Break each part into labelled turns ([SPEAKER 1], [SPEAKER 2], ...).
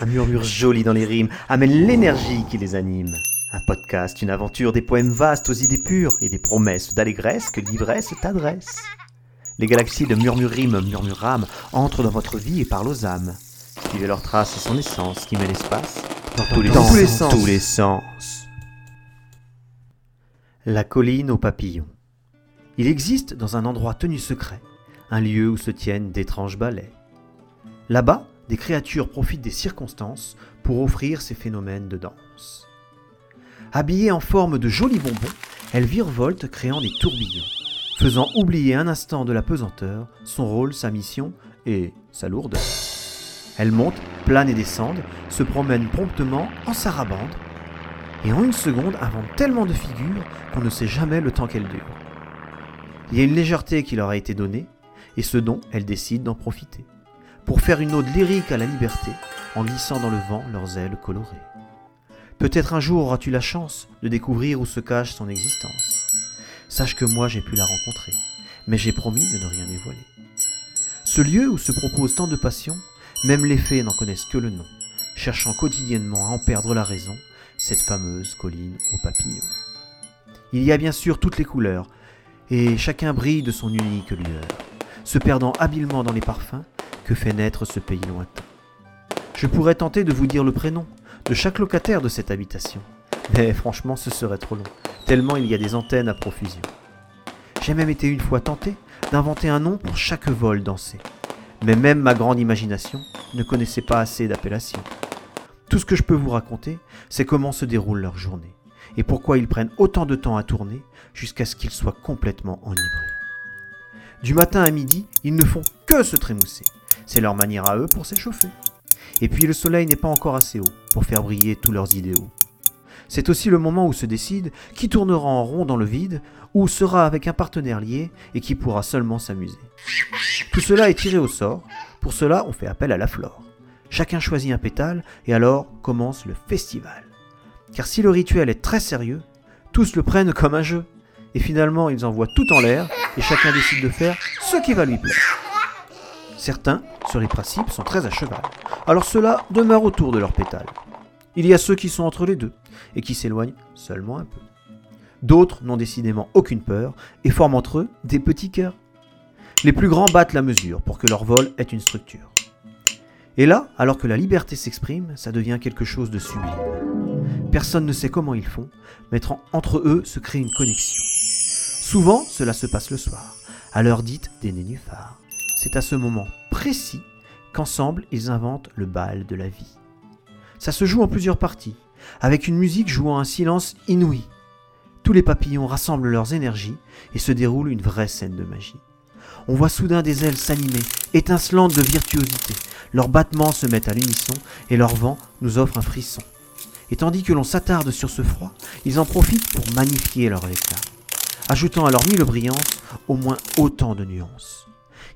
[SPEAKER 1] Un murmure joli dans les rimes amène l'énergie qui les anime. Un podcast, une aventure, des poèmes vastes aux idées pures et des promesses d'allégresse que l'ivresse t'adresse. Les galaxies de murmurime, murmurame entrent dans votre vie et parlent aux âmes. Suivez leurs traces et son essence qui met l'espace dans tous les,
[SPEAKER 2] Dans tous les sens.
[SPEAKER 1] tous les sens. La colline aux papillons. Il existe dans un endroit tenu secret un lieu où se tiennent d'étranges ballets. Là-bas, des créatures profitent des circonstances pour offrir ces phénomènes de danse. Habillées en forme de jolis bonbons, elles virevoltent créant des tourbillons, faisant oublier un instant de la pesanteur son rôle, sa mission et sa lourdeur. Elles montent, planent et descendent, se promènent promptement en sarabande, et en une seconde inventent tellement de figures qu'on ne sait jamais le temps qu'elles durent. Il y a une légèreté qui leur a été donnée, et ce dont elles décident d'en profiter, pour faire une ode lyrique à la liberté en glissant dans le vent leurs ailes colorées. Peut-être un jour auras-tu la chance de découvrir où se cache son existence. Sache que moi j'ai pu la rencontrer, mais j'ai promis de ne rien dévoiler. Ce lieu où se propose tant de passions, même les fées n'en connaissent que le nom, cherchant quotidiennement à en perdre la raison, cette fameuse colline aux papillons. Il y a bien sûr toutes les couleurs, et chacun brille de son unique lueur, se perdant habilement dans les parfums que fait naître ce pays lointain. Je pourrais tenter de vous dire le prénom de chaque locataire de cette habitation, mais franchement ce serait trop long, tellement il y a des antennes à profusion. J'ai même été une fois tenté d'inventer un nom pour chaque vol dansé, mais même ma grande imagination ne connaissait pas assez d'appellations. Tout ce que je peux vous raconter, c'est comment se déroule leur journée, et pourquoi ils prennent autant de temps à tourner jusqu'à ce qu'ils soient complètement enivrés. Du matin à midi, ils ne font que se trémousser. C'est leur manière à eux pour s'échauffer. Et puis le soleil n'est pas encore assez haut pour faire briller tous leurs idéaux. C'est aussi le moment où se décide qui tournera en rond dans le vide, ou sera avec un partenaire lié et qui pourra seulement s'amuser. Tout cela est tiré au sort, pour cela on fait appel à la flore. Chacun choisit un pétale et alors commence le festival. Car si le rituel est très sérieux, tous le prennent comme un jeu. Et finalement, ils envoient tout en l'air et chacun décide de faire ce qui va lui plaire. Certains, sur les principes, sont très à cheval. Alors ceux-là demeurent autour de leur pétale. Il y a ceux qui sont entre les deux et qui s'éloignent seulement un peu. D'autres n'ont décidément aucune peur et forment entre eux des petits cœurs. Les plus grands battent la mesure pour que leur vol ait une structure. Et là, alors que la liberté s'exprime, ça devient quelque chose de sublime. Personne ne sait comment ils font, mais en- entre eux se crée une connexion. Souvent, cela se passe le soir, à l'heure dite des nénuphars. C'est à ce moment précis qu'ensemble ils inventent le bal de la vie. Ça se joue en plusieurs parties, avec une musique jouant un silence inouï. Tous les papillons rassemblent leurs énergies et se déroule une vraie scène de magie. On voit soudain des ailes s'animer, étincelantes de virtuosité. Leurs battements se mettent à l'unisson et leur vent nous offre un frisson. Et tandis que l'on s'attarde sur ce froid, ils en profitent pour magnifier leur éclat, ajoutant à leur mille brillances au moins autant de nuances.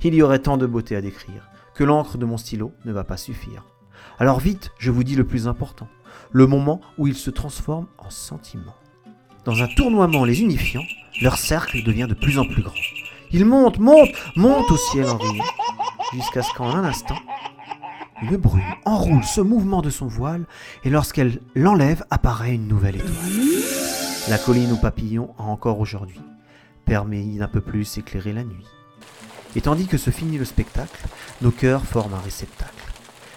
[SPEAKER 1] Il y aurait tant de beauté à décrire que l'encre de mon stylo ne va pas suffire. Alors vite, je vous dis le plus important, le moment où ils se transforment en sentiments. Dans un tournoiement les unifiant, leur cercle devient de plus en plus grand. Ils montent, montent, montent au ciel en riant, jusqu'à ce qu'en un instant, une brume enroule ce mouvement de son voile, et lorsqu'elle l'enlève, apparaît une nouvelle étoile. La colline aux papillons a encore aujourd'hui permis d'un peu plus éclairer la nuit. Et tandis que se finit le spectacle, nos cœurs forment un réceptacle,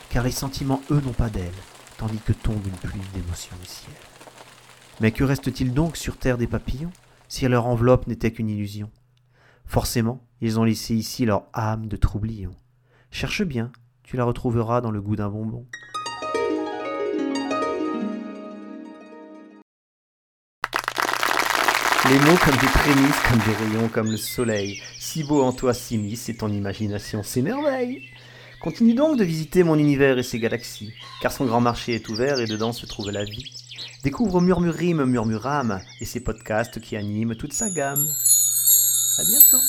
[SPEAKER 1] car les sentiments, eux, n'ont pas d'ailes, tandis que tombe une pluie d'émotions du ciel. Mais que reste-t-il donc sur terre des papillons, si leur enveloppe n'était qu'une illusion? Forcément, ils ont laissé ici leur âme de troublion. Cherche bien, tu la retrouveras dans le goût d'un bonbon. Les mots comme des prémices, comme des rayons, comme le soleil. Si beau en toi s'immisce et ton imagination s'émerveille. Continue donc de visiter mon univers et ses galaxies, car son grand marché est ouvert et dedans se trouve la vie. Découvre Murmurime, Murmurame et ses podcasts qui animent toute sa gamme. À bientôt